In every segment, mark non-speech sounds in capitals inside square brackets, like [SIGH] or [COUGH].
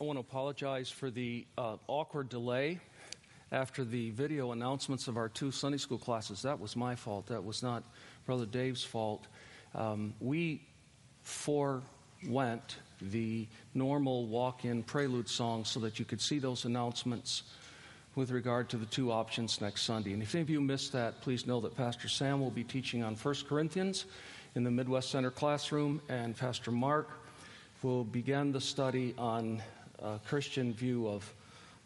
I want to apologize for the uh, awkward delay after the video announcements of our two Sunday school classes. That was my fault. That was not Brother Dave's fault. Um, we forewent the normal walk in prelude song so that you could see those announcements with regard to the two options next Sunday. And if any of you missed that, please know that Pastor Sam will be teaching on 1 Corinthians in the Midwest Center classroom, and Pastor Mark will begin the study on a Christian view of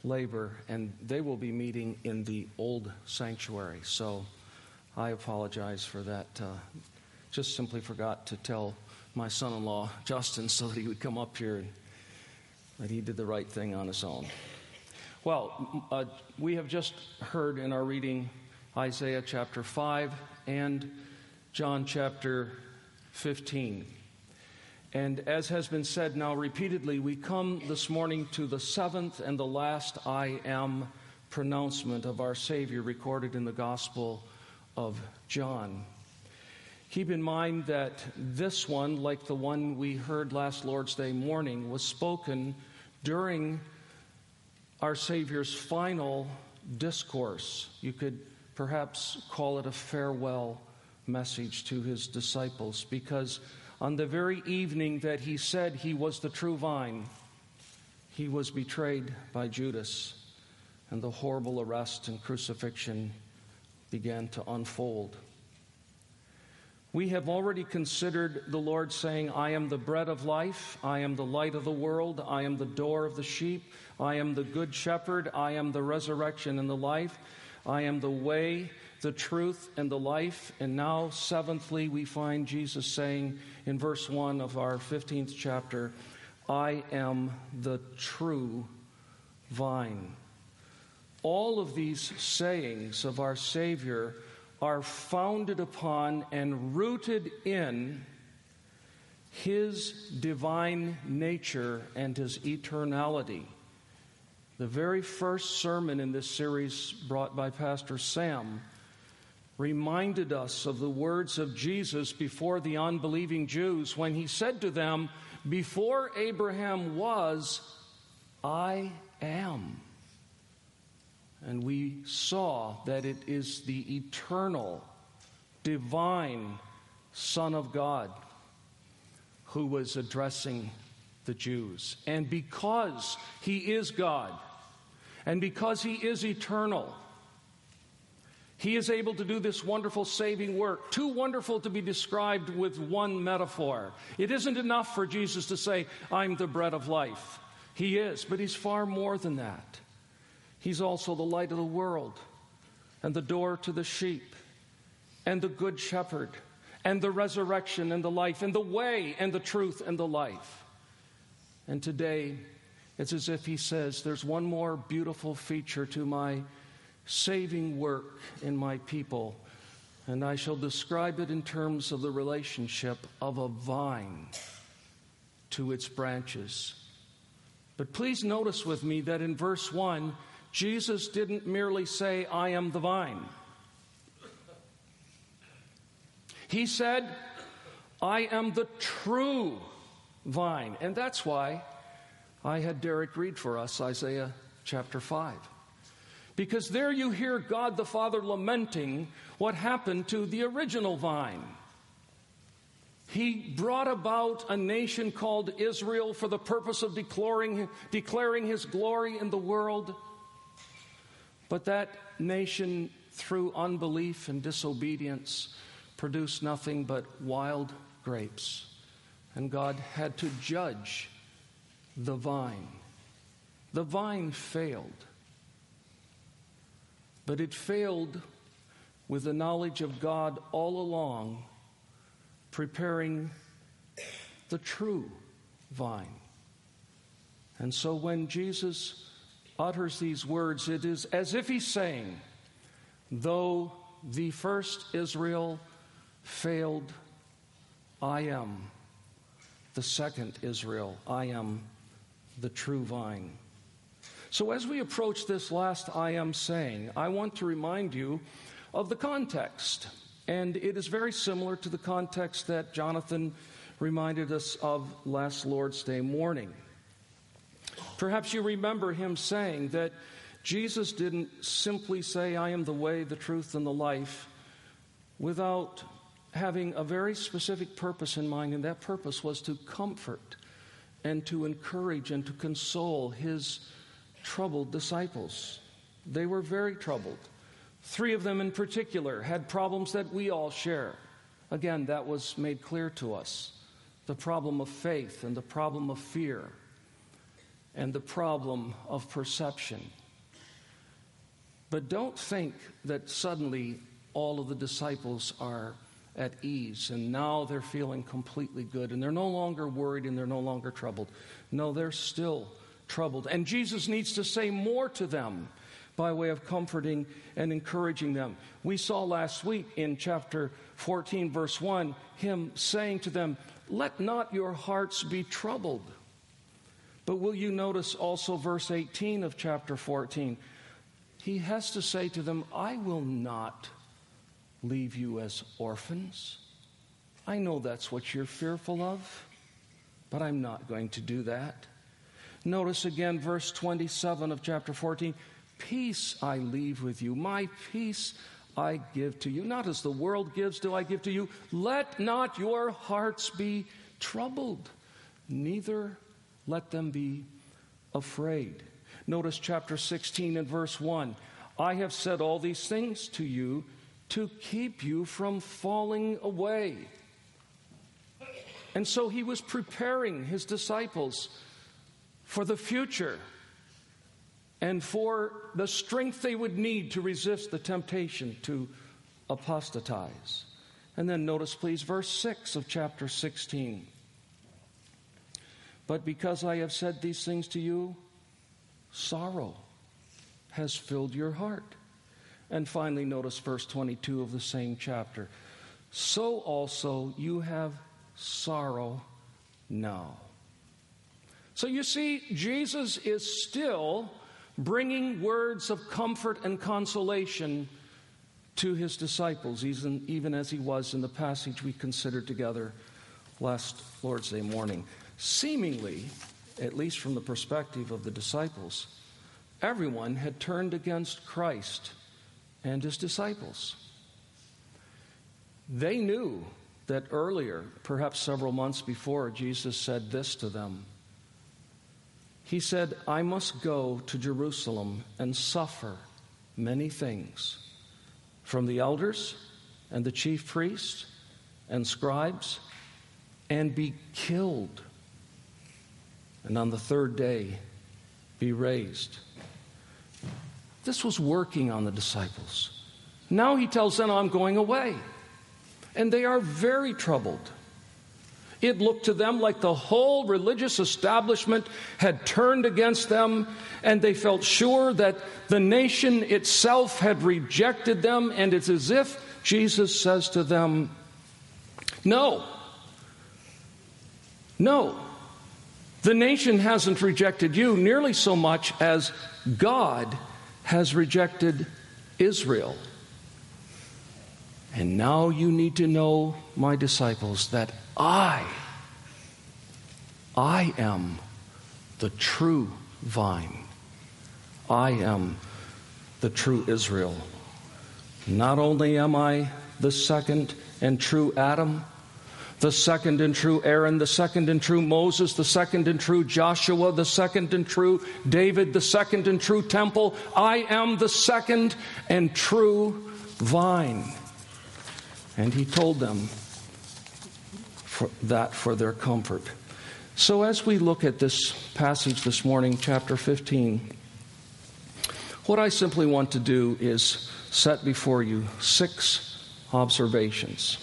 labor, and they will be meeting in the old sanctuary. So I apologize for that. Uh, just simply forgot to tell my son in law, Justin, so that he would come up here and that he did the right thing on his own. Well, uh, we have just heard in our reading Isaiah chapter 5 and John chapter 15. And as has been said now repeatedly, we come this morning to the seventh and the last I am pronouncement of our Savior recorded in the Gospel of John. Keep in mind that this one, like the one we heard last Lord's Day morning, was spoken during our Savior's final discourse. You could perhaps call it a farewell message to his disciples because on the very evening that he said he was the true vine, he was betrayed by Judas, and the horrible arrest and crucifixion began to unfold. We have already considered the Lord saying, I am the bread of life, I am the light of the world, I am the door of the sheep, I am the good shepherd, I am the resurrection and the life, I am the way, the truth, and the life. And now, seventhly, we find Jesus saying in verse 1 of our 15th chapter, I am the true vine. All of these sayings of our Savior are founded upon and rooted in his divine nature and his eternality. The very first sermon in this series, brought by Pastor Sam, reminded us of the words of Jesus before the unbelieving Jews when he said to them, Before Abraham was, I am. And we saw that it is the eternal, divine Son of God who was addressing the Jews. And because he is God, and because he is eternal, he is able to do this wonderful saving work, too wonderful to be described with one metaphor. It isn't enough for Jesus to say, I'm the bread of life. He is, but he's far more than that. He's also the light of the world and the door to the sheep and the good shepherd and the resurrection and the life and the way and the truth and the life. And today, it's as if he says, There's one more beautiful feature to my saving work in my people, and I shall describe it in terms of the relationship of a vine to its branches. But please notice with me that in verse 1, Jesus didn't merely say, I am the vine. He said, I am the true vine. And that's why I had Derek read for us Isaiah chapter 5. Because there you hear God the Father lamenting what happened to the original vine. He brought about a nation called Israel for the purpose of declaring, declaring his glory in the world. But that nation, through unbelief and disobedience, produced nothing but wild grapes. And God had to judge the vine. The vine failed. But it failed with the knowledge of God all along, preparing the true vine. And so when Jesus utters these words, it is as if he's saying, Though the first Israel failed, I am the second Israel. I am the true vine. So, as we approach this last I am saying, I want to remind you of the context. And it is very similar to the context that Jonathan reminded us of last Lord's Day morning. Perhaps you remember him saying that Jesus didn't simply say, I am the way, the truth, and the life, without having a very specific purpose in mind, and that purpose was to comfort and to encourage and to console his troubled disciples. They were very troubled. Three of them in particular had problems that we all share. Again, that was made clear to us the problem of faith and the problem of fear and the problem of perception. But don't think that suddenly all of the disciples are at ease and now they're feeling completely good and they're no longer worried and they're no longer troubled. No, they're still troubled. And Jesus needs to say more to them by way of comforting and encouraging them. We saw last week in chapter 14, verse 1, him saying to them, Let not your hearts be troubled. But will you notice also verse 18 of chapter 14? He has to say to them, I will not leave you as orphans. I know that's what you're fearful of, but I'm not going to do that. Notice again verse 27 of chapter 14 Peace I leave with you, my peace I give to you. Not as the world gives, do I give to you. Let not your hearts be troubled, neither let them be afraid. Notice chapter 16 and verse 1. I have said all these things to you to keep you from falling away. And so he was preparing his disciples for the future and for the strength they would need to resist the temptation to apostatize. And then notice, please, verse 6 of chapter 16. But because I have said these things to you, sorrow has filled your heart. And finally, notice verse 22 of the same chapter. So also you have sorrow now. So you see, Jesus is still bringing words of comfort and consolation to his disciples, even, even as he was in the passage we considered together last Lord's Day morning. Seemingly, at least from the perspective of the disciples, everyone had turned against Christ and his disciples. They knew that earlier, perhaps several months before, Jesus said this to them he said, I must go to Jerusalem and suffer many things from the elders and the chief priests and scribes and be killed. And on the third day, be raised. This was working on the disciples. Now he tells them, I'm going away. And they are very troubled. It looked to them like the whole religious establishment had turned against them, and they felt sure that the nation itself had rejected them, and it's as if Jesus says to them, No, no, the nation hasn't rejected you nearly so much as God has rejected Israel. And now you need to know, my disciples, that I, I am the true vine. I am the true Israel. Not only am I the second and true Adam, the second and true Aaron, the second and true Moses, the second and true Joshua, the second and true David, the second and true temple. I am the second and true vine. And he told them for that for their comfort. So, as we look at this passage this morning, chapter 15, what I simply want to do is set before you six observations.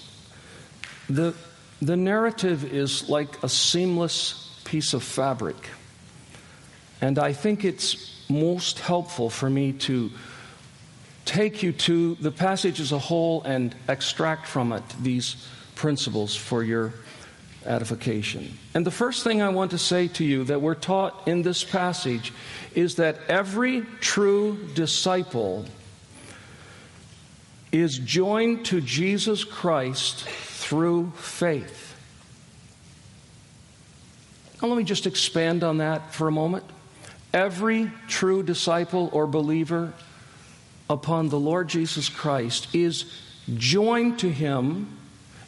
The, the narrative is like a seamless piece of fabric, and I think it's most helpful for me to take you to the passage as a whole and extract from it these principles for your edification. And the first thing I want to say to you that we're taught in this passage is that every true disciple is joined to Jesus Christ through faith. Now, let me just expand on that for a moment. Every true disciple or believer upon the Lord Jesus Christ is joined to him,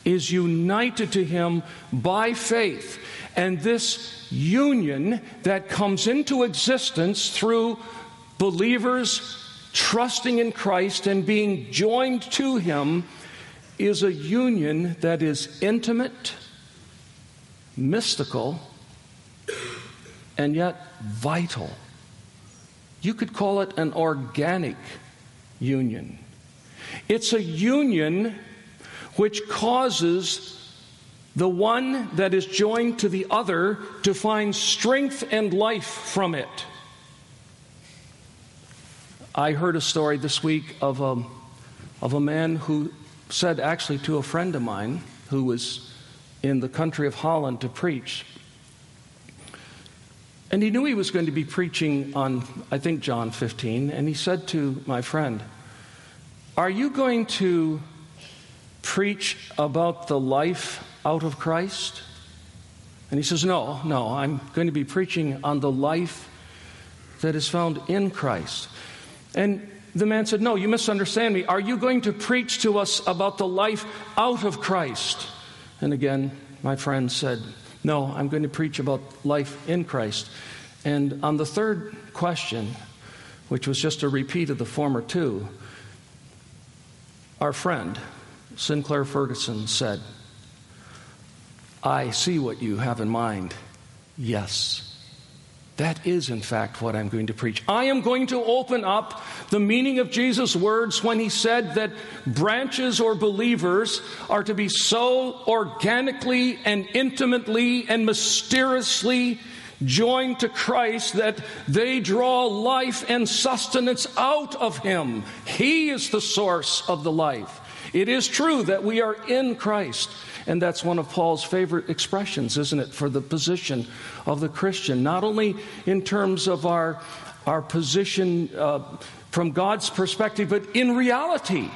is united to him by faith. And this union that comes into existence through believers trusting in Christ and being joined to him is a union that is intimate, mystical, and yet vital. You could call it an organic union. It's a union which causes the one that is joined to the other to find strength and life from it. I heard a story this week of a, of a man who said, actually, to a friend of mine who was in the country of Holland to preach. And he knew he was going to be preaching on, I think, John 15. And he said to my friend, Are you going to preach about the life out of Christ? And he says, No, no, I'm going to be preaching on the life that is found in Christ. And the man said, No, you misunderstand me. Are you going to preach to us about the life out of Christ? And again, my friend said, No, I'm going to preach about life in Christ. And on the third question, which was just a repeat of the former two, our friend, Sinclair Ferguson, said, I see what you have in mind. Yes. That is, in fact, what I'm going to preach. I am going to open up the meaning of Jesus' words when he said that branches or believers are to be so organically and intimately and mysteriously joined to Christ that they draw life and sustenance out of him. He is the source of the life. It is true that we are in Christ. And that's one of Paul's favorite expressions, isn't it, for the position of the Christian, not only in terms of our, our position uh, from God's perspective, but in reality.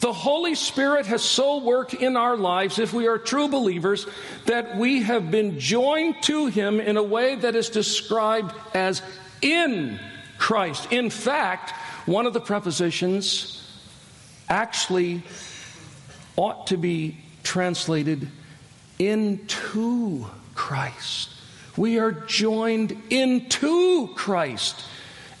The Holy Spirit has so worked in our lives, if we are true believers, that we have been joined to Him in a way that is described as in Christ. In fact, one of the prepositions actually ought to be translated into Christ. We are joined into Christ.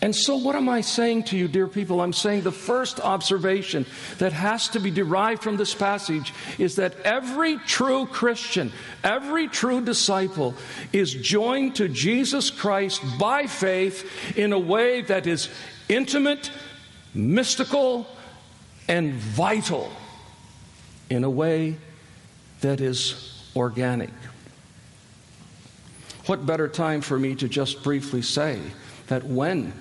And so, what am I saying to you, dear people? I'm saying the first observation that has to be derived from this passage is that every true Christian, every true disciple is joined to Jesus Christ by faith in a way that is intimate, mystical, and vital, in a way that is organic. What better time for me to just briefly say that when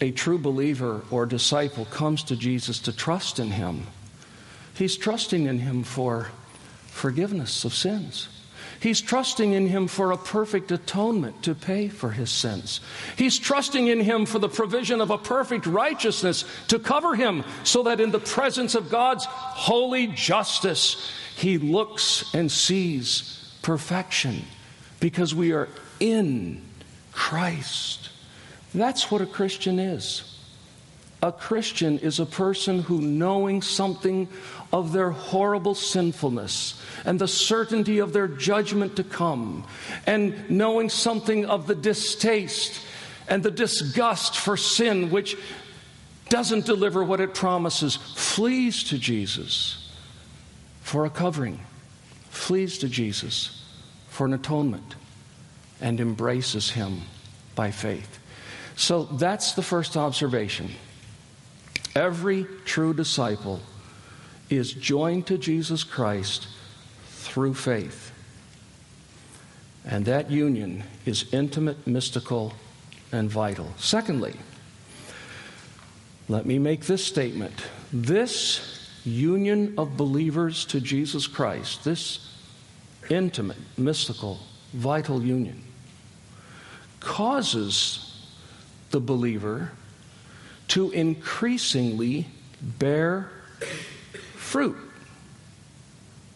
a true believer or disciple comes to Jesus to trust in Him, he's trusting in Him for forgiveness of sins. He's trusting in Him for a perfect atonement to pay for His sins. He's trusting in Him for the provision of a perfect righteousness to cover Him so that in the presence of God's holy justice, he looks and sees perfection because we are in Christ. That's what a Christian is. A Christian is a person who, knowing something of their horrible sinfulness and the certainty of their judgment to come, and knowing something of the distaste and the disgust for sin, which doesn't deliver what it promises, flees to Jesus for a covering, flees to Jesus for an atonement, and embraces him by faith. So that's the first observation. Every true disciple is joined to Jesus Christ through faith. And that union is intimate, mystical, and vital. Secondly, let me make this statement. This union of believers to Jesus Christ, this intimate, mystical, vital union, causes the believer to increasingly bear fruit.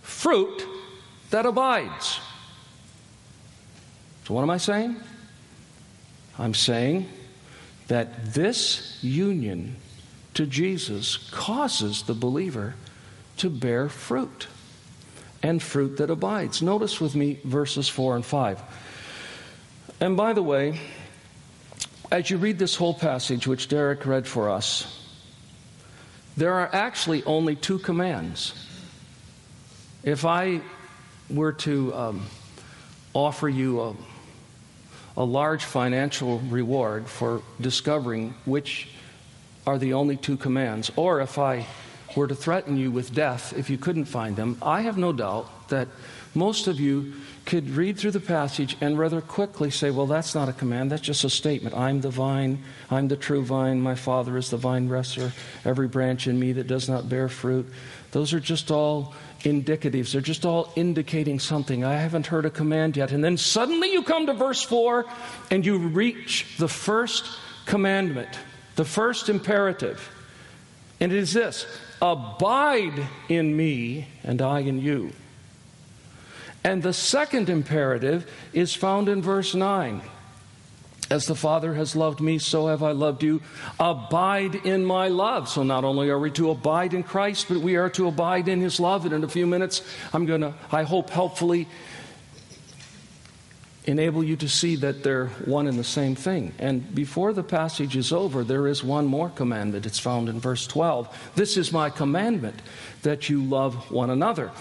Fruit that abides. So, what am I saying? I'm saying that this union to Jesus causes the believer to bear fruit and fruit that abides. Notice with me verses 4 and 5. And by the way, as you read this whole passage, which Derek read for us, there are actually only two commands. If I were to um, offer you a, a large financial reward for discovering which are the only two commands, or if I were to threaten you with death if you couldn't find them, I have no doubt that most of you could read through the passage and rather quickly say, Well, that's not a command, that's just a statement. I'm the vine, I'm the true vine, my Father is the vine dresser, every branch in me that does not bear fruit. Those are just all indicatives, they're just all indicating something. I haven't heard a command yet. And then suddenly you come to verse 4 and you reach the first commandment, the first imperative. And it is this Abide in me, and I in you. And the second imperative is found in verse 9. As the Father has loved me, so have I loved you. Abide in my love. So not only are we to abide in Christ, but we are to abide in his love. And in a few minutes, I'm going to, I hope, helpfully enable you to see that they're one and the same thing. And before the passage is over, there is one more commandment. It's found in verse 12. This is my commandment that you love one another.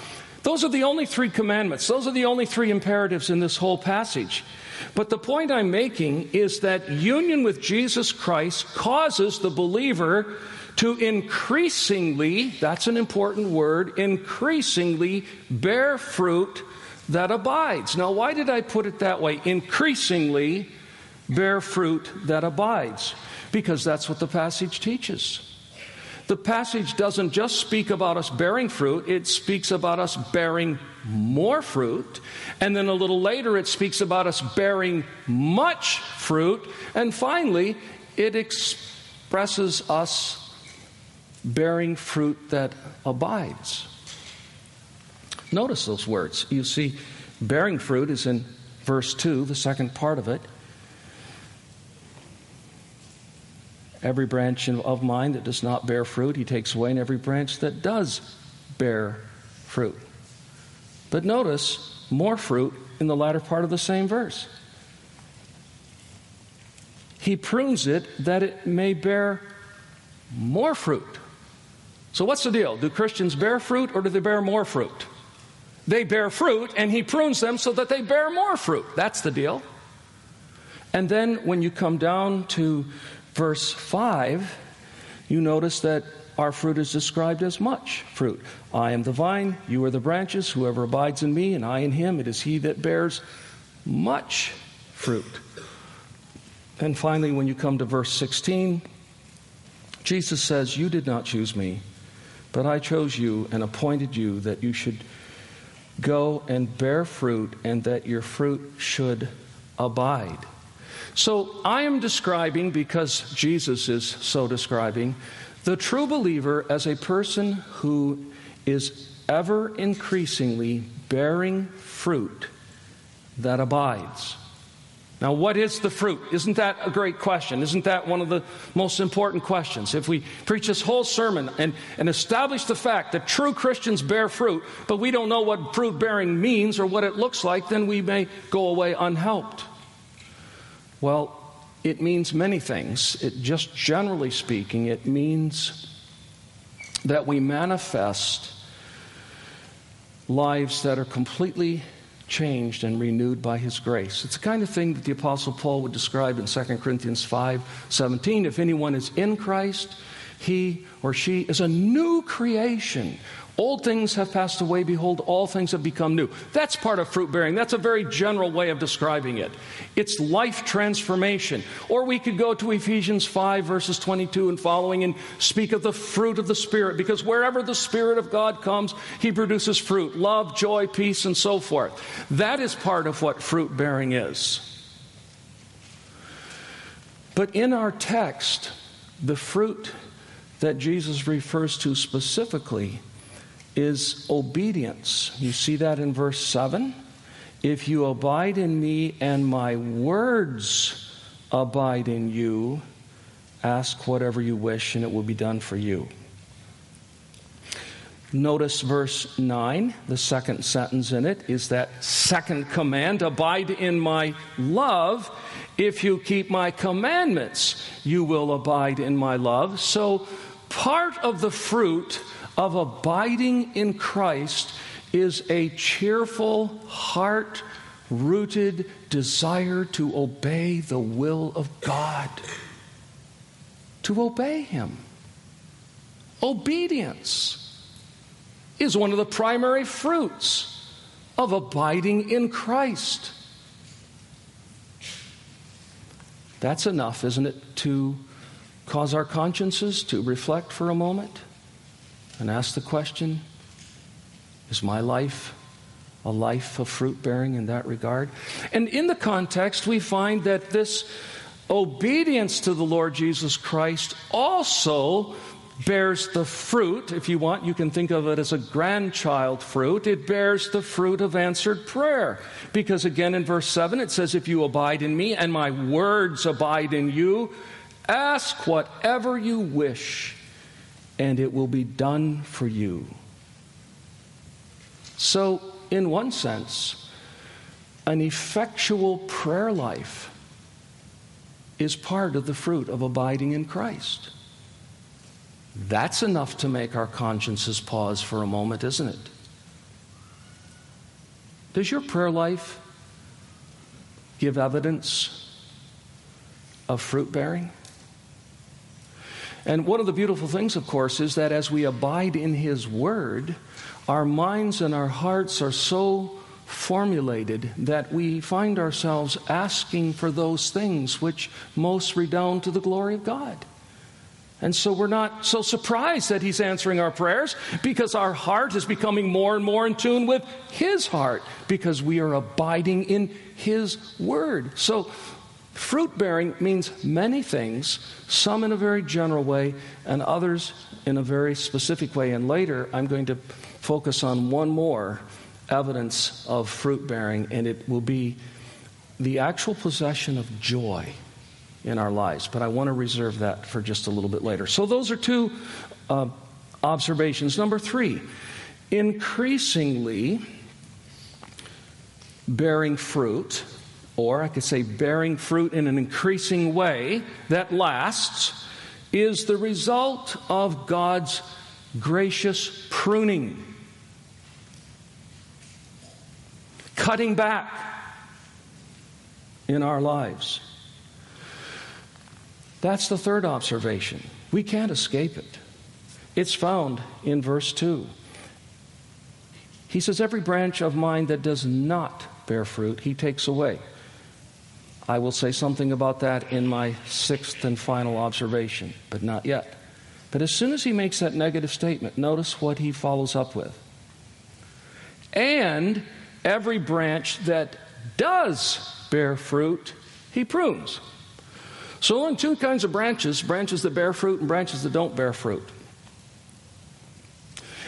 Those are the only three commandments. Those are the only three imperatives in this whole passage. But the point I'm making is that union with Jesus Christ causes the believer to increasingly, that's an important word, increasingly bear fruit that abides. Now, why did I put it that way? Increasingly bear fruit that abides. Because that's what the passage teaches. The passage doesn't just speak about us bearing fruit, it speaks about us bearing more fruit. And then a little later, it speaks about us bearing much fruit. And finally, it expresses us bearing fruit that abides. Notice those words. You see, bearing fruit is in verse 2, the second part of it. Every branch of mine that does not bear fruit, he takes away, and every branch that does bear fruit. But notice more fruit in the latter part of the same verse. He prunes it that it may bear more fruit. So, what's the deal? Do Christians bear fruit or do they bear more fruit? They bear fruit, and he prunes them so that they bear more fruit. That's the deal. And then when you come down to verse 5, you notice that our fruit is described as much fruit. I am the vine, you are the branches. Whoever abides in me, and I in him, it is he that bears much fruit. And finally, when you come to verse 16, Jesus says, You did not choose me, but I chose you and appointed you that you should go and bear fruit, and that your fruit should abide. So I am describing, because Jesus is so describing, the true believer as a person who is ever increasingly bearing fruit that abides. Now, what is the fruit? Isn't that a great question? Isn't that one of the most important questions? If we preach this whole sermon and, and establish the fact that true Christians bear fruit, but we don't know what fruit bearing means or what it looks like, then we may go away unhelped. Well, it means many things. It just generally speaking, it means that we manifest lives that are completely changed and renewed by his grace. It's the kind of thing that the apostle Paul would describe in 2 Corinthians 5:17. If anyone is in Christ, he or she is a new creation. Old things have passed away. Behold, all things have become new. That's part of fruit bearing. That's a very general way of describing it. It's life transformation. Or we could go to Ephesians 5, verses 22 and following, and speak of the fruit of the Spirit, because wherever the Spirit of God comes, He produces fruit love, joy, peace, and so forth. That is part of what fruit bearing is. But in our text, the fruit that Jesus refers to specifically is obedience. You see that in verse 7. If you abide in me and my words abide in you, Ask whatever you wish, and it will be done for you. Notice verse 9, the second sentence in it is that second command Abide in my love. If you keep my commandments, you will abide in my love. So, part of the fruit of abiding in Christ is a cheerful, heart rooted desire to obey the will of God, to obey Him. Obedience is one of the primary fruits of abiding in Christ. That's enough, isn't it, to cause our consciences to reflect for a moment and ask the question Is my life a life of fruit bearing in that regard? And in the context, we find that this obedience to the Lord Jesus Christ also bears the fruit, if you want, you can think of it as a grandchild fruit. It bears the fruit of answered prayer. Because again in verse 7 it says, If you abide in me and my words abide in you, ask whatever you wish, and it will be done for you. So, in one sense, an effectual prayer life is part of the fruit of abiding in Christ. That's enough to make our consciences pause for a moment, isn't it? Does your prayer life give evidence of fruit bearing? And one of the beautiful things, of course, is that as we abide in His Word, our minds and our hearts are so formulated that we find ourselves asking for those things which most redound to the glory of God. And so we're not so surprised that he's answering our prayers because our heart is becoming more and more in tune with his heart because we are abiding in his word. So fruit bearing means many things, some in a very general way and others in a very specific way. And later I'm going to focus on one more evidence of fruit bearing, and it will be the actual possession of joy in our lives. But I want to reserve that for just a little bit later. So, those are two uh, observations. Number three, increasingly bearing fruit, or I could say bearing fruit in an increasing way that lasts, is the result of God's gracious pruning, cutting back in our lives. That's the third observation. We can't escape it. It's found in verse 2. He says, Every branch of mine that does not bear fruit, he takes away. I will say something about that in my sixth and final observation, but not yet. But as soon as he makes that negative statement, notice what he follows up with. And every branch that does bear fruit, he prunes. So, only two kinds of branches branches that bear fruit and branches that don't bear fruit.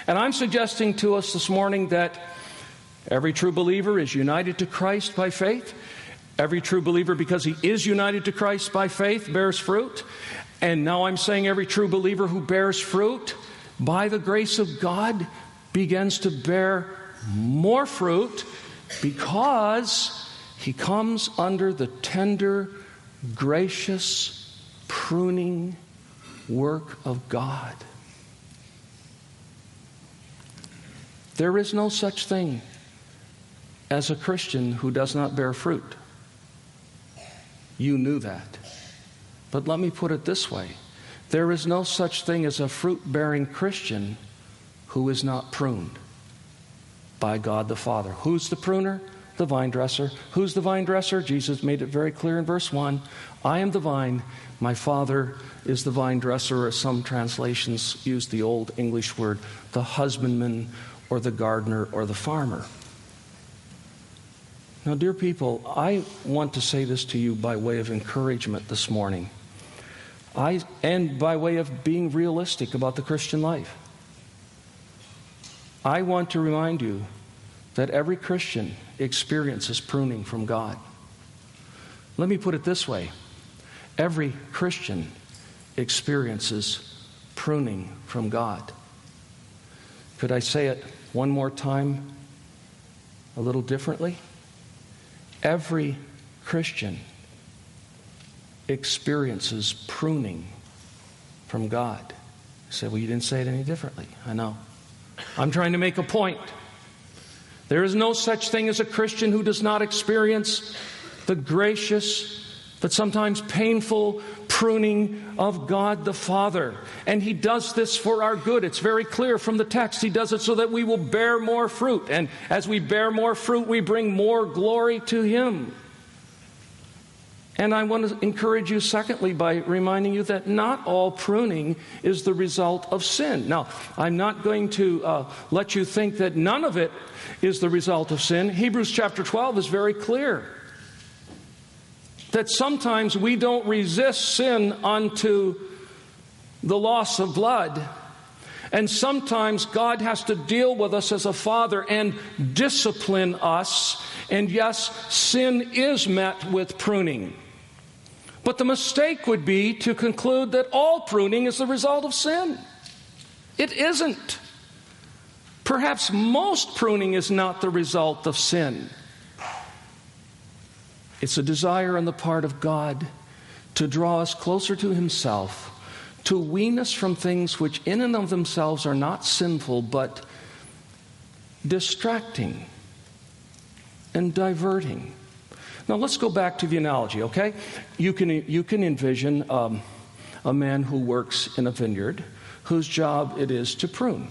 And I'm suggesting to us this morning that every true believer is united to Christ by faith. Every true believer, because he is united to Christ by faith, bears fruit. And now I'm saying every true believer who bears fruit, by the grace of God, begins to bear more fruit because he comes under the tender gracious, pruning work of God. There is no such thing as a Christian who does not bear fruit. You knew that. But let me put it this way there is no such thing as a fruit bearing Christian who is not pruned by God the Father. Who's the pruner? the vine dresser. Who's the vine dresser? Jesus made it very clear in verse 1 I am the vine, my Father is the vine dresser, or some translations use the old English word, the husbandman, or the gardener, or the farmer. Now, dear people, I want to say this to you by way of encouragement this morning. I, and by way of being realistic about the Christian life. I want to remind you that every Christian experiences pruning from God. Let me put it this way every Christian experiences pruning from God. Could I say it one more time, a little differently? Every Christian experiences pruning from God. You say, well, you didn't say it any differently. I know. I'm trying to make a point. There is no such thing as a Christian who does not experience the gracious but sometimes painful pruning of God the Father. And He does this for our good. It's very clear from the text. He does it so that we will bear more fruit. And as we bear more fruit, we bring more glory to Him. And I want to encourage you, secondly, by reminding you that not all pruning is the result of sin. Now, I'm not going to uh, let you think that none of it is the result of sin. Hebrews chapter 12 is very clear that sometimes we don't resist sin unto the loss of blood. And sometimes God has to deal with us as a father and discipline us. And yes, sin is met with pruning. But the mistake would be to conclude that all pruning is the result of sin. It isn't. Perhaps most pruning is not the result of sin. It's a desire on the part of God to draw us closer to Himself, to wean us from things which, in and of themselves, are not sinful, but distracting and diverting. Now, let's go back to the analogy, okay? You can, you can envision um, a man who works in a vineyard whose job it is to prune.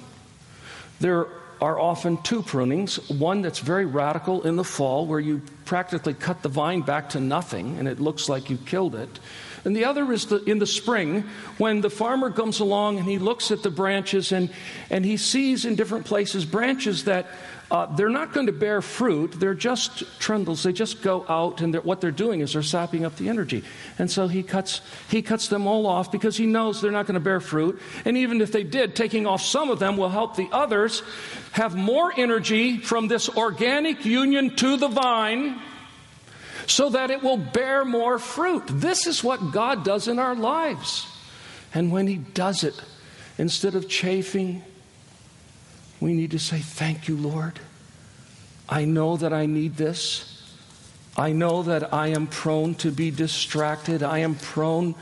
There are often two prunings one that's very radical in the fall, where you practically cut the vine back to nothing and it looks like you killed it. And the other is the, in the spring when the farmer comes along and he looks at the branches and, and he sees in different places branches that uh, they're not going to bear fruit. They're just tendrils. They just go out, and they're, what they're doing is they're sapping up the energy. And so he cuts, he cuts them all off because he knows they're not going to bear fruit. And even if they did, taking off some of them will help the others have more energy from this organic union to the vine so that it will bear more fruit. This is what God does in our lives. And when He does it, instead of chafing, we need to say, Thank you, Lord. I know that I need this. I know that I am prone to be distracted. I am prone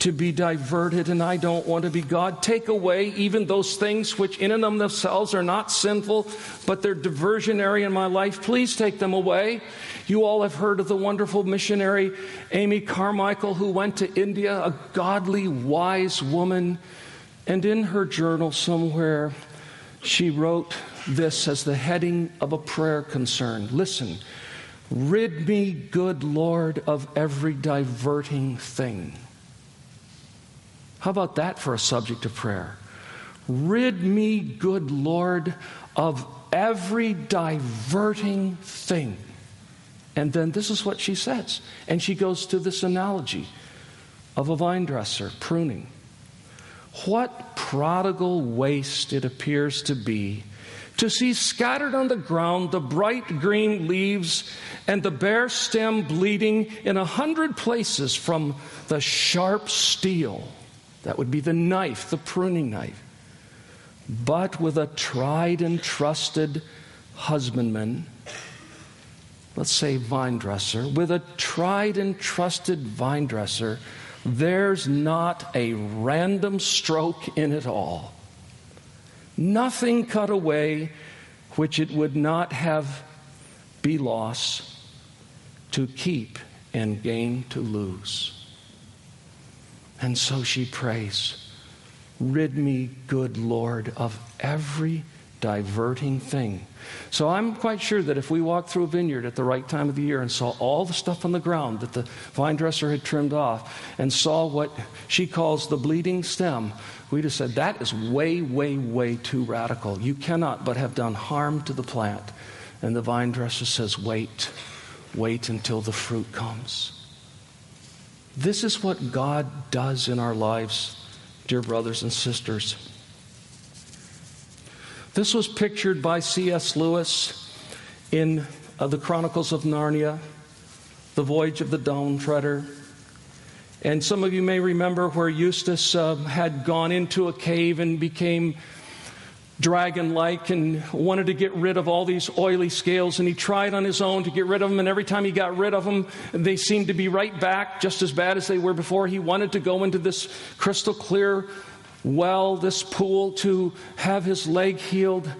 to be diverted, and I don't want to be God. Take away even those things which, in and of themselves, are not sinful, but they're diversionary in my life. Please take them away. You all have heard of the wonderful missionary Amy Carmichael who went to India, a godly, wise woman. And in her journal somewhere, she wrote this as the heading of a prayer concern. Listen, rid me, good Lord, of every diverting thing. How about that for a subject of prayer? Rid me, good Lord, of every diverting thing. And then this is what she says. And she goes to this analogy of a vine dresser pruning. What prodigal waste it appears to be to see scattered on the ground the bright green leaves and the bare stem bleeding in a hundred places from the sharp steel that would be the knife, the pruning knife. But with a tried and trusted husbandman, let's say vine dresser, with a tried and trusted vine dresser, there's not a random stroke in it all. Nothing cut away which it would not have be loss to keep and gain to lose. And so she prays, Rid me, good Lord, of every diverting thing. So I'm quite sure that if we walked through a vineyard at the right time of the year and saw all the stuff on the ground that the vine dresser had trimmed off and saw what she calls the bleeding stem, we'd have said, That is way, way, way too radical. You cannot but have done harm to the plant. And the vine dresser says, Wait, wait until the fruit comes. This is what God does in our lives, dear brothers and sisters. This was pictured by C.S. Lewis in uh, the Chronicles of Narnia, The Voyage of the Dawn Treader. And some of you may remember where Eustace uh, had gone into a cave and became dragon like and wanted to get rid of all these oily scales. And he tried on his own to get rid of them. And every time he got rid of them, they seemed to be right back, just as bad as they were before. He wanted to go into this crystal clear well, this pool, to have his leg healed.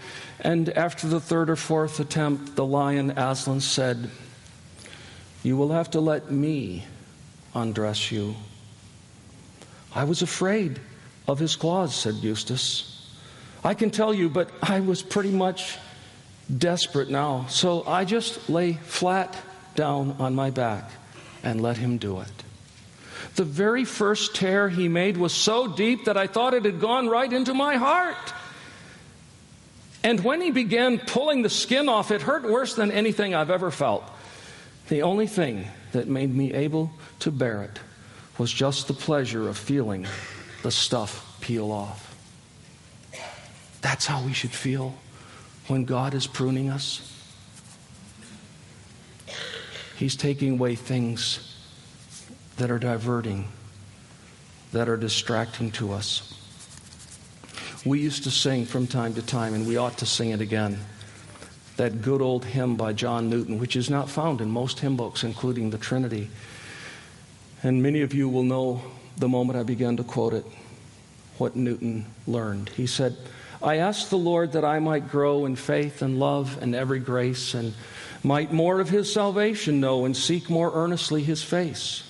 And after the third or fourth attempt, the lion Aslan said, You will have to let me undress you. I was afraid of his claws, said Eustace. I can tell you, but I was pretty much desperate now. So I just lay flat down on my back and let him do it. The very first tear he made was so deep that I thought it had gone right into my heart. And when he began pulling the skin off, it hurt worse than anything I've ever felt. The only thing that made me able to bear it was just the pleasure of feeling the stuff peel off. That's how we should feel when God is pruning us. He's taking away things that are diverting, that are distracting to us. We used to sing from time to time, and we ought to sing it again. That good old hymn by John Newton, which is not found in most hymn books, including the Trinity. And many of you will know the moment I began to quote it, what Newton learned. He said, I asked the Lord that I might grow in faith and love and every grace, and might more of his salvation know and seek more earnestly his face.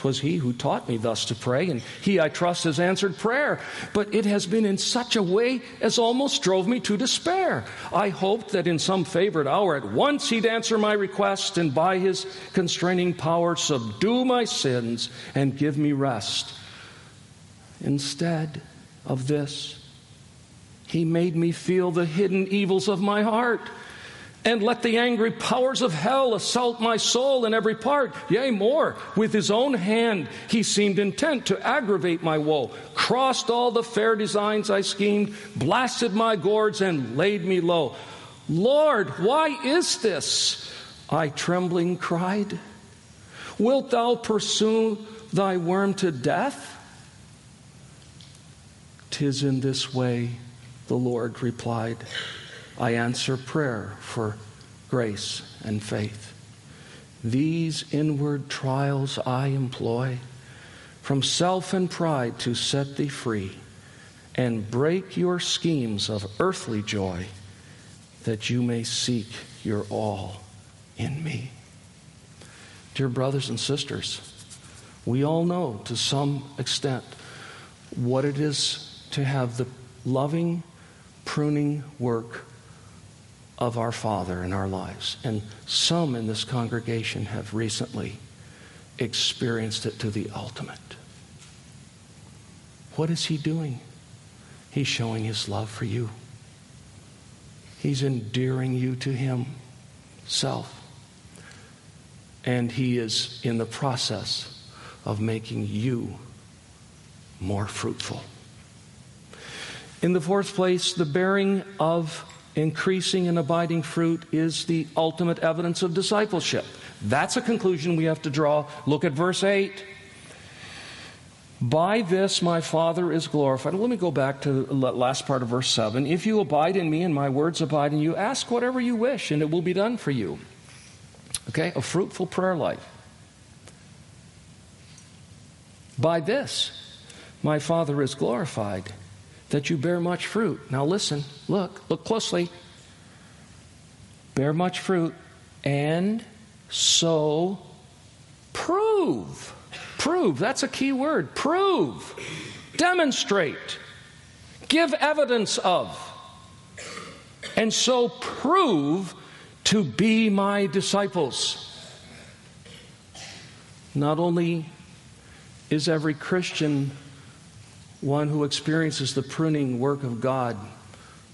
'Twas he who taught me thus to pray, and he, I trust, has answered prayer. But it has been in such a way as almost drove me to despair. I hoped that in some favored hour at once he'd answer my request, and by his constraining power subdue my sins and give me rest. Instead of this, he made me feel the hidden evils of my heart. And let the angry powers of hell assault my soul in every part. Yea, more, with his own hand he seemed intent to aggravate my woe, crossed all the fair designs I schemed, blasted my gourds, and laid me low. Lord, why is this? I trembling cried. Wilt thou pursue thy worm to death? Tis in this way the Lord replied, I answer prayer for grace and faith. These inward trials I employ from self and pride to set thee free and break your schemes of earthly joy that you may seek your all in me. Dear brothers and sisters, we all know to some extent what it is to have the loving pruning work of our Father in our lives. And some in this congregation have recently experienced it to the ultimate. What is He doing? He's showing His love for you, He's endearing you to Himself. And He is in the process of making you more fruitful. In the fourth place, the bearing of increasing and abiding fruit is the ultimate evidence of discipleship. That's a conclusion we have to draw. Look at verse 8. By this my Father is glorified. Let me go back to the last part of verse 7. If you abide in me and my words abide in you, ask whatever you wish and it will be done for you. Okay? A fruitful prayer life. By this my Father is glorified that you bear much fruit. Now listen, look, look closely. Bear much fruit and so prove. Prove, that's a key word. Prove. Demonstrate. Give evidence of. And so prove to be my disciples. Not only is every Christian one who experiences the pruning work of God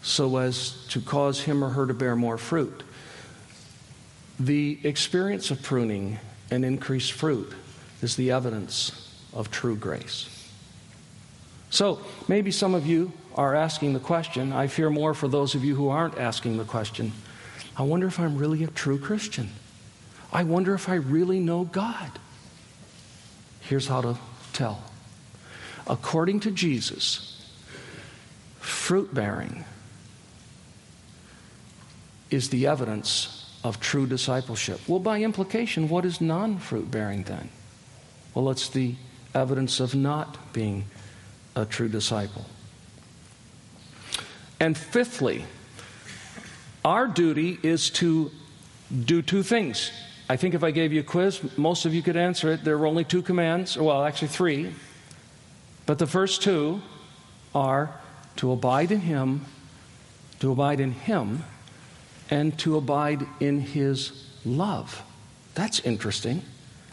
so as to cause him or her to bear more fruit. The experience of pruning and increased fruit is the evidence of true grace. So, maybe some of you are asking the question. I fear more for those of you who aren't asking the question. I wonder if I'm really a true Christian. I wonder if I really know God. Here's how to tell. According to Jesus, fruit bearing is the evidence of true discipleship. Well, by implication, what is non fruit bearing then? Well, it's the evidence of not being a true disciple. And fifthly, our duty is to do two things. I think if I gave you a quiz, most of you could answer it. There were only two commands, well, actually three. But the first two are to abide in Him, to abide in Him, and to abide in His love. That's interesting.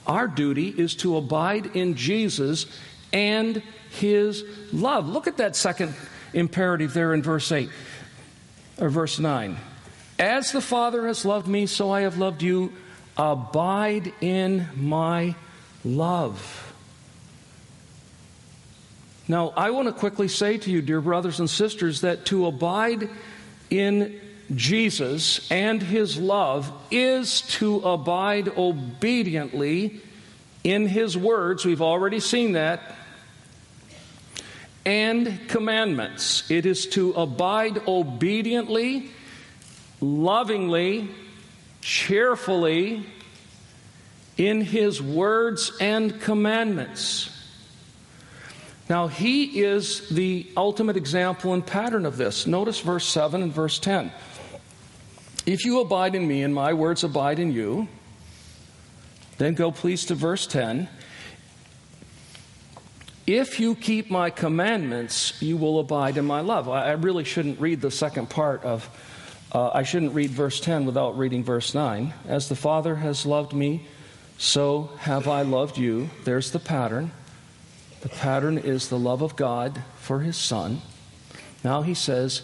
Our duty is to abide in Jesus and His love. Look at that second imperative there in verse 8 or verse 9. As the Father has loved me, so I have loved you. Abide in my love. Now, I want to quickly say to you, dear brothers and sisters, that to abide in Jesus and his love is to abide obediently in his words. We've already seen that. And commandments. It is to abide obediently, lovingly, cheerfully in his words and commandments. Now, he is the ultimate example and pattern of this. Notice verse 7 and verse 10. If you abide in me and my words abide in you, then go please to verse 10. If you keep my commandments, you will abide in my love. I really shouldn't read the second part of, uh, I shouldn't read verse 10 without reading verse 9. As the Father has loved me, so have I loved you. There's the pattern. The pattern is the love of God for his Son. Now he says,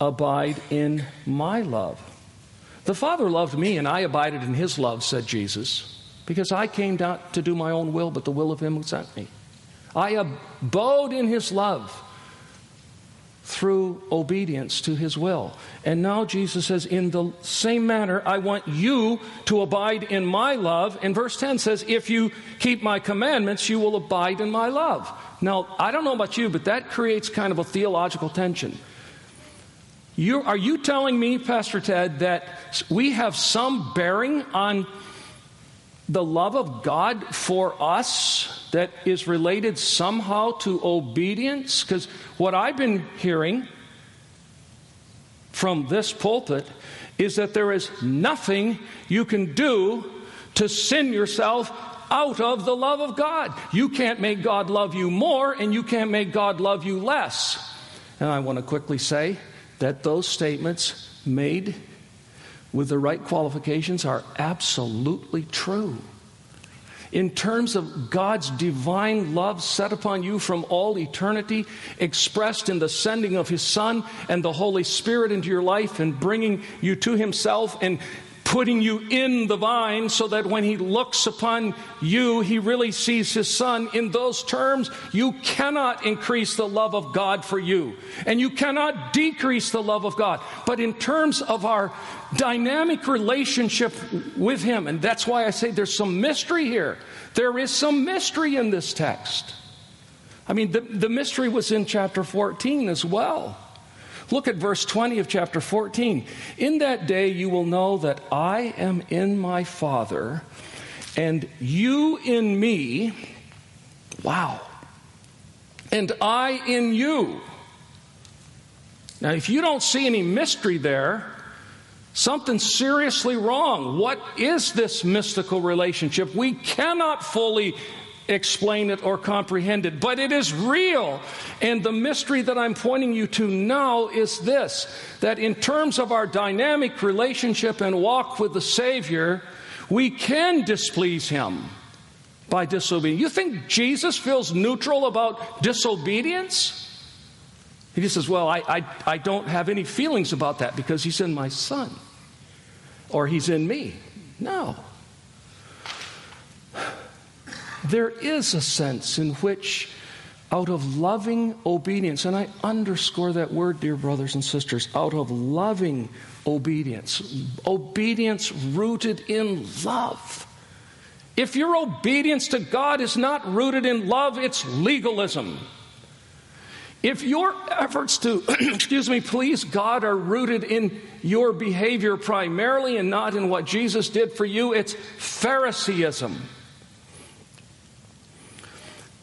Abide in my love. The Father loved me, and I abided in his love, said Jesus, because I came not to do my own will, but the will of him who sent me. I abode in his love through obedience to his will. And now Jesus says, in the same manner, I want you to abide in my love. And verse 10 says, if you keep my commandments, you will abide in my love. Now, I don't know about you, but that creates kind of a theological tension. You, are you telling me, Pastor Ted, that we have some bearing on the love of God for us that is related somehow to obedience? Because what I've been hearing from this pulpit is that there is nothing you can do to sin yourself out of the love of God. You can't make God love you more, and you can't make God love you less. And I want to quickly say that those statements made with the right qualifications are absolutely true. In terms of God's divine love set upon you from all eternity, expressed in the sending of His Son and the Holy Spirit into your life and bringing you to Himself and putting you in the vine so that when he looks upon you, he really sees his son. In those terms, you cannot increase the love of God for you, and you cannot decrease the love of God. But in terms of our dynamic relationship with him, and that's why I say there's some mystery here. There is some mystery in this text. I mean, the, the mystery was in chapter 14 as well. Look at verse 20 of chapter 14. In that day you will know that I am in my Father, and you in me. Wow. And I in you. Now, if you don't see any mystery there, something's seriously wrong. What is this mystical relationship? We cannot fully explain it or comprehend it, but it is real. And the mystery that I'm pointing you to now is this that in terms of our dynamic relationship and walk with the Savior, we can displease Him by disobedience. You think Jesus feels neutral about disobedience? He just says, Well, I, I, I don't have any feelings about that because He's in my Son or He's in me. No there is a sense in which, out of loving obedience, and I underscore that word, dear brothers and sisters, out of loving obedience, obedience rooted in love, If your obedience to God is not rooted in love, it's legalism. If your efforts to, [CLEARS THROAT] excuse me, please God are rooted in your behavior primarily and not in what Jesus did for you, it's Phariseeism.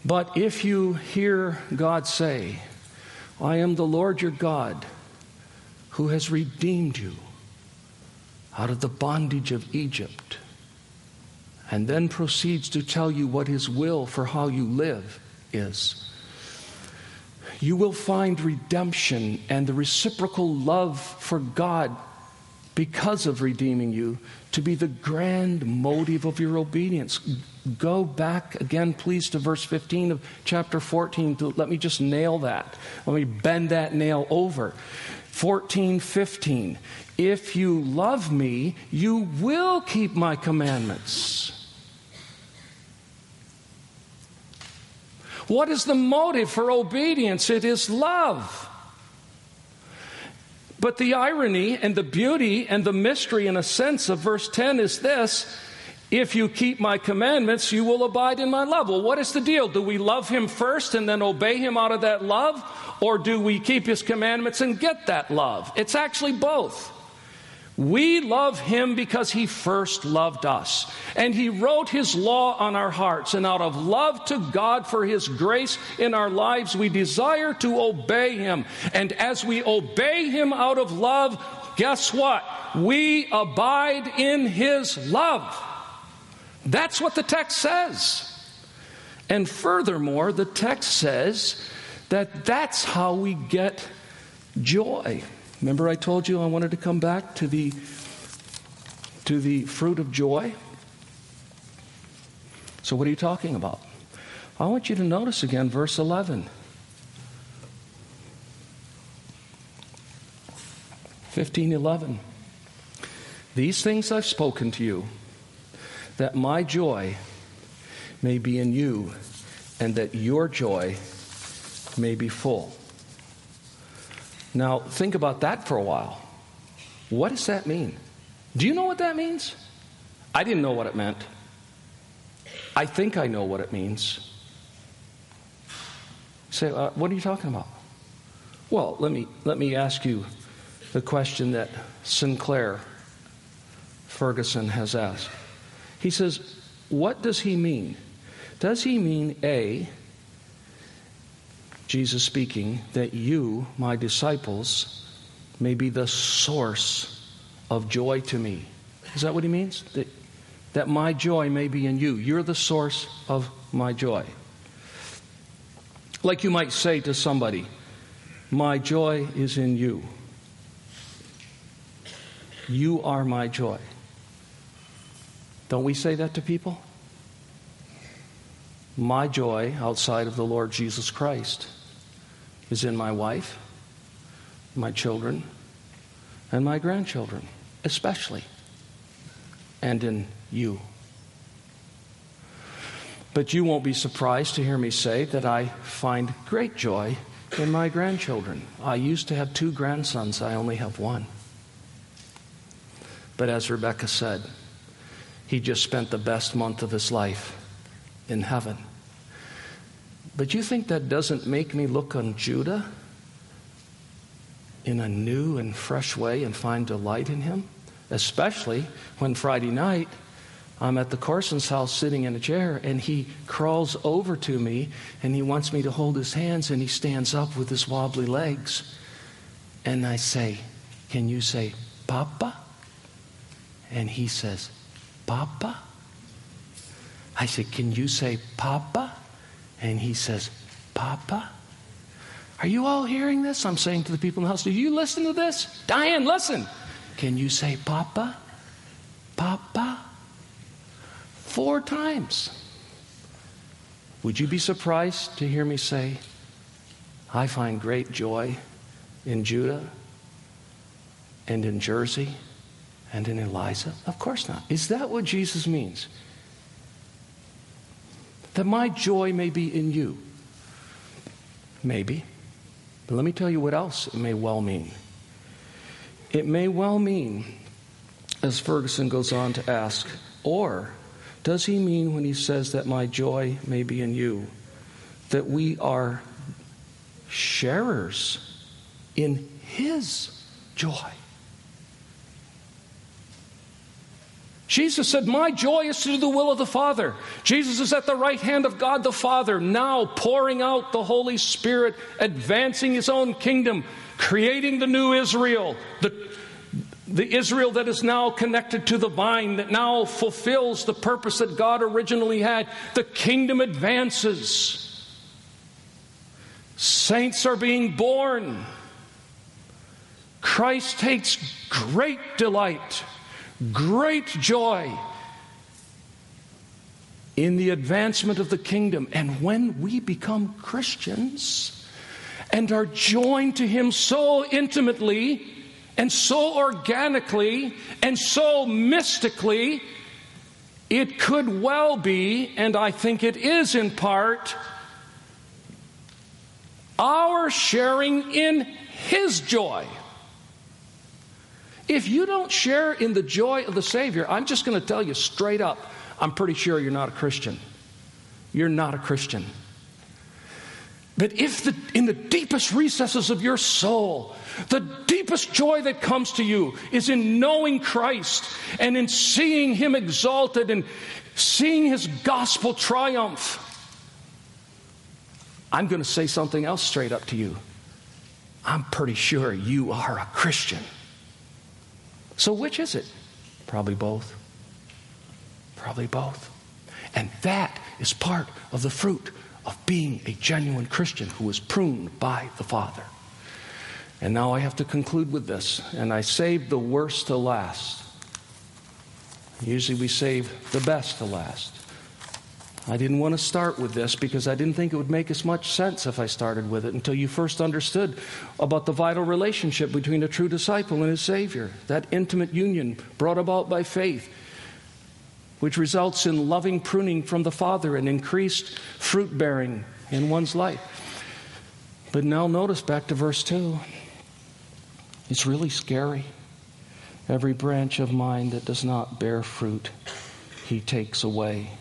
But if you hear God say, I am the Lord your God who has redeemed you out of the bondage of Egypt, and then proceeds to tell you what his will for how you live is, you will find redemption and the reciprocal love for God because of redeeming you to be the grand motive of your obedience. Go back again, please, to verse 15 of chapter 14. To, let me just nail that. Let me bend that nail over. 14, 15. If you love me, you will keep my commandments. What is the motive for obedience? It is love. But the irony and the beauty and the mystery, in a sense, of verse 10 is this if you keep my commandments, you will abide in my love. Well, what is the deal? Do we love him first and then obey him out of that love? Or do we keep his commandments and get that love? It's actually both. We love him because he first loved us. And he wrote his law on our hearts. And out of love to God for his grace in our lives, we desire to obey him. And as we obey him out of love, guess what? We abide in his love. That's what the text says. And furthermore, the text says that that's how we get joy. Remember, I told you I wanted to come back to the, to the fruit of joy? So, what are you talking about? I want you to notice again verse 11. 1511. These things I've spoken to you, that my joy may be in you, and that your joy may be full. Now, think about that for a while. What does that mean? Do you know what that means? I didn't know what it meant. I think I know what it means. Say, uh, what are you talking about? Well, let me, let me ask you the question that Sinclair Ferguson has asked. He says, What does he mean? Does he mean A, Jesus speaking, that you, my disciples, may be the source of joy to me. Is that what he means? That, that my joy may be in you. You're the source of my joy. Like you might say to somebody, My joy is in you. You are my joy. Don't we say that to people? My joy outside of the Lord Jesus Christ is in my wife, my children, and my grandchildren, especially, and in you. But you won't be surprised to hear me say that I find great joy in my grandchildren. I used to have two grandsons, I only have one. But as Rebecca said, he just spent the best month of his life in heaven. But you think that doesn't make me look on Judah in a new and fresh way and find delight in him? Especially when Friday night I'm at the Carson's house sitting in a chair and he crawls over to me and he wants me to hold his hands and he stands up with his wobbly legs. And I say, Can you say, Papa? And he says, Papa? I said, Can you say, Papa? And he says, Papa? Are you all hearing this? I'm saying to the people in the house, Do you listen to this? Diane, listen. Can you say Papa? Papa? Four times. Would you be surprised to hear me say, I find great joy in Judah and in Jersey and in Eliza? Of course not. Is that what Jesus means? That my joy may be in you. Maybe. But let me tell you what else it may well mean. It may well mean, as Ferguson goes on to ask, or does he mean when he says that my joy may be in you that we are sharers in his joy? Jesus said, My joy is to do the will of the Father. Jesus is at the right hand of God the Father, now pouring out the Holy Spirit, advancing his own kingdom, creating the new Israel, the, the Israel that is now connected to the vine, that now fulfills the purpose that God originally had. The kingdom advances. Saints are being born. Christ takes great delight, great joy in the advancement of the kingdom. And when we become Christians and are joined to Him so intimately, and so organically and so mystically, it could well be, and I think it is in part, our sharing in His joy. If you don't share in the joy of the Savior, I'm just going to tell you straight up, I'm pretty sure you're not a Christian. You're not a Christian. But if the, in the deepest recesses of your soul, the deepest joy that comes to you is in knowing Christ and in seeing Him exalted and seeing His gospel triumph, I'm going to say something else straight up to you. I'm pretty sure you are a Christian. So, which is it? Probably both. Probably both. And that is part of the fruit of being a genuine Christian who was pruned by the Father. And now I have to conclude with this, and I saved the worst to last. Usually we save the best to last. I didn't want to start with this because I didn't think it would make as much sense if I started with it until you first understood about the vital relationship between a true disciple and his Savior, that intimate union brought about by faith which results in loving pruning from the Father and increased fruit bearing in one's life. But now notice back to verse 2. It's really scary. Every branch of mine that does not bear fruit, he takes away.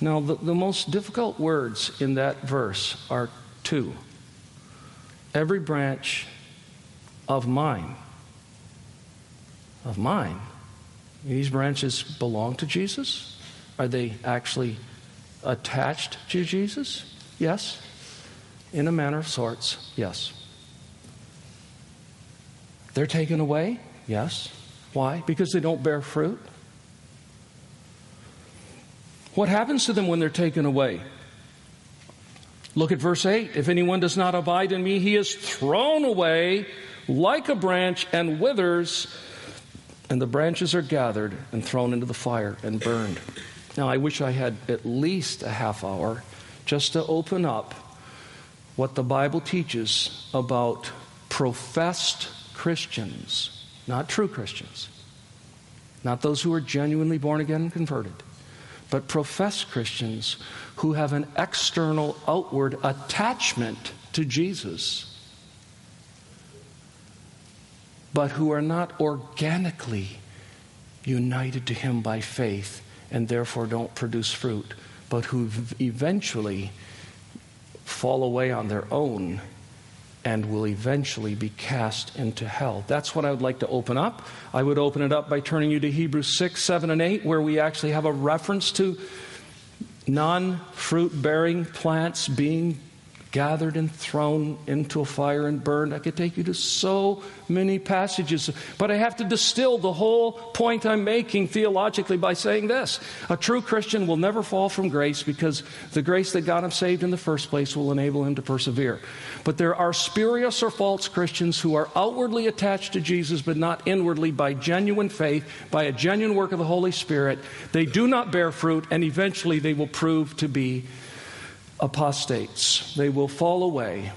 Now, the, the most difficult words in that verse are two. Every branch of mine, of mine, these branches belong to Jesus? Are they actually attached to Jesus? Yes. In a manner of sorts, yes. They're taken away? Yes. Why? Because they don't bear fruit? What happens to them when they're taken away? Look at verse 8. If anyone does not abide in me, he is thrown away like a branch and withers and the branches are gathered and thrown into the fire and burned. Now, I wish I had at least a half hour just to open up what the Bible teaches about professed Christians, not true Christians, not those who are genuinely born again and converted, but professed Christians who have an external, outward attachment to Jesus but who are not organically united to Him by faith and therefore don't produce fruit, but who eventually fall away on their own and will eventually be cast into hell. That's what I would like to open up. I would open it up by turning you to Hebrews 6, 7, and 8, where we actually have a reference to non fruit bearing plants being gathered and thrown into a fire and burned. I could take you to so many passages, but I have to distill the whole point I'm making theologically by saying this. A true Christian will never fall from grace because the grace that got him saved in the first place will enable him to persevere. But there are spurious or false Christians who are outwardly attached to Jesus but not inwardly by genuine faith, by a genuine work of the Holy Spirit. They do not bear fruit, and eventually they will prove to be apostates. They will fall away.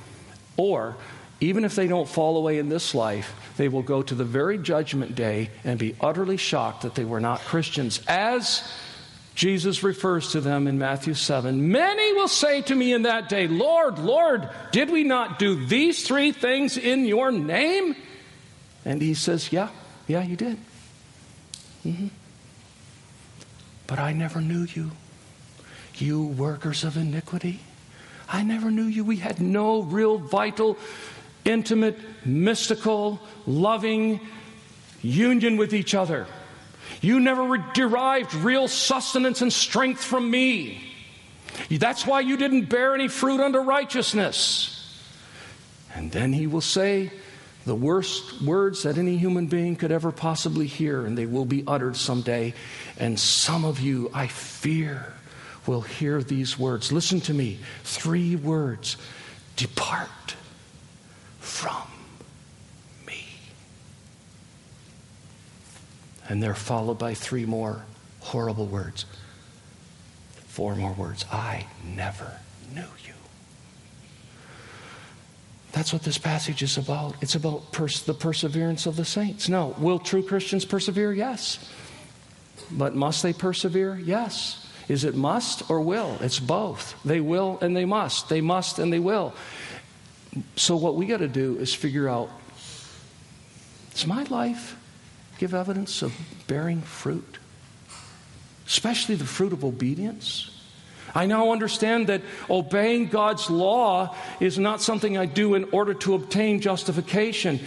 Or, even if they don't fall away in this life, they will go to the very judgment day and be utterly shocked that they were not Christians. As Jesus refers to them in Matthew 7 Many will say to me in that day, Lord, Lord, did we not do these three things in your name? And he says, Yeah, yeah, you did. Mm-hmm. But I never knew you. You workers of iniquity. I never knew you. We had no real vital, intimate, mystical, loving union with each other. You never derived real sustenance and strength from me. That's why you didn't bear any fruit unto righteousness. And then he will say the worst words that any human being could ever possibly hear, and they will be uttered someday. And some of you, I fear, will hear these words. Listen to me three words Depart from me. And they're followed by three more horrible words. Four more words I never knew you. That's what this passage is about. It's about pers- the perseverance of the saints. No. Will true Christians persevere? Yes. But must they persevere? Yes. Is it must or will? It's both. They will and they must. They must and they will. So, what we got to do is figure out does my life give evidence of bearing fruit? Especially the fruit of obedience? I now understand that obeying God's law is not something I do in order to obtain justification.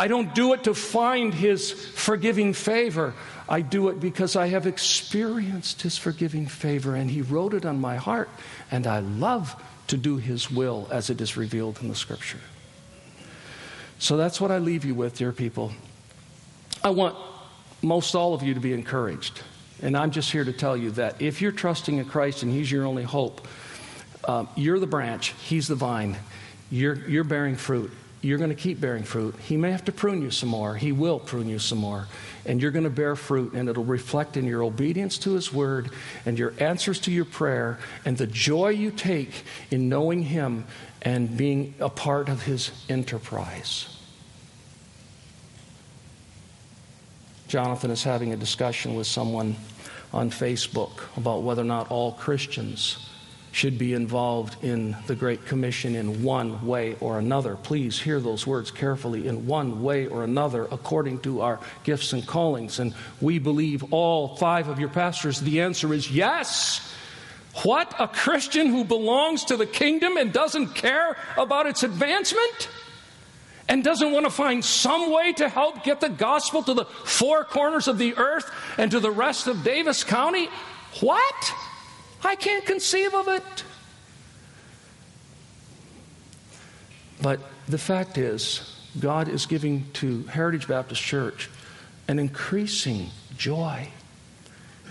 I don't do it to find His forgiving favor. I do it because I have experienced His forgiving favor and He wrote it on my heart, and I love to do His will as it is revealed in the Scripture. So that's what I leave you with, dear people. I want most all of you to be encouraged. And I'm just here to tell you that if you're trusting in Christ and He's your only hope, uh, you're the branch, He's the vine. You're, you're bearing fruit. You're going to keep bearing fruit. He may have to prune you some more. He will prune you some more. And you're going to bear fruit, and it'll reflect in your obedience to His word and your answers to your prayer and the joy you take in knowing Him and being a part of His enterprise. Jonathan is having a discussion with someone on Facebook about whether or not all Christians should be involved in the Great Commission in one way or another. Please hear those words carefully in one way or another according to our gifts and callings. And we believe all five of your pastors. The answer is yes. What? A Christian who belongs to the kingdom and doesn't care about its advancement? and doesn't want to find some way to help get the gospel to the four corners of the earth and to the rest of Davis County? What? I can't conceive of it. But the fact is, God is giving to Heritage Baptist Church an increasing joy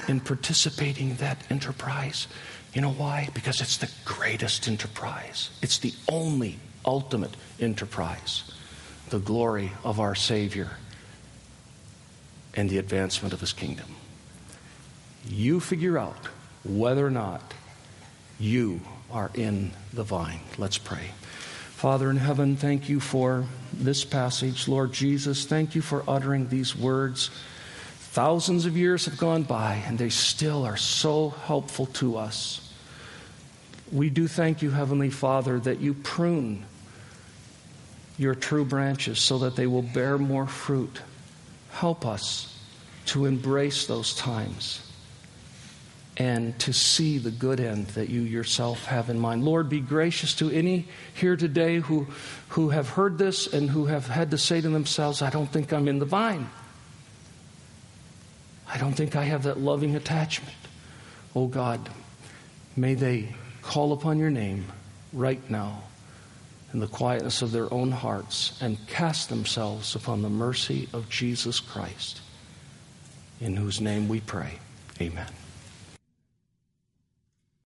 in participating in that enterprise. You know why? Because it's the greatest enterprise. It's the only ultimate enterprise the glory of our Savior and the advancement of His kingdom. You figure out whether or not you are in the vine. Let's pray. Father in heaven, thank you for this passage. Lord Jesus, thank you for uttering these words. Thousands of years have gone by, and they still are so helpful to us. We do thank you, Heavenly Father, that you prune your true branches so that they will bear more fruit. Help us to embrace those times and to see the good end that you yourself have in mind. Lord, be gracious to any here today who, who have heard this and who have had to say to themselves, I don't think I'm in the vine. I don't think I have that loving attachment. Oh God, may they call upon your name right now in the quietness of their own hearts and cast themselves upon the mercy of Jesus Christ, in whose name we pray. Amen.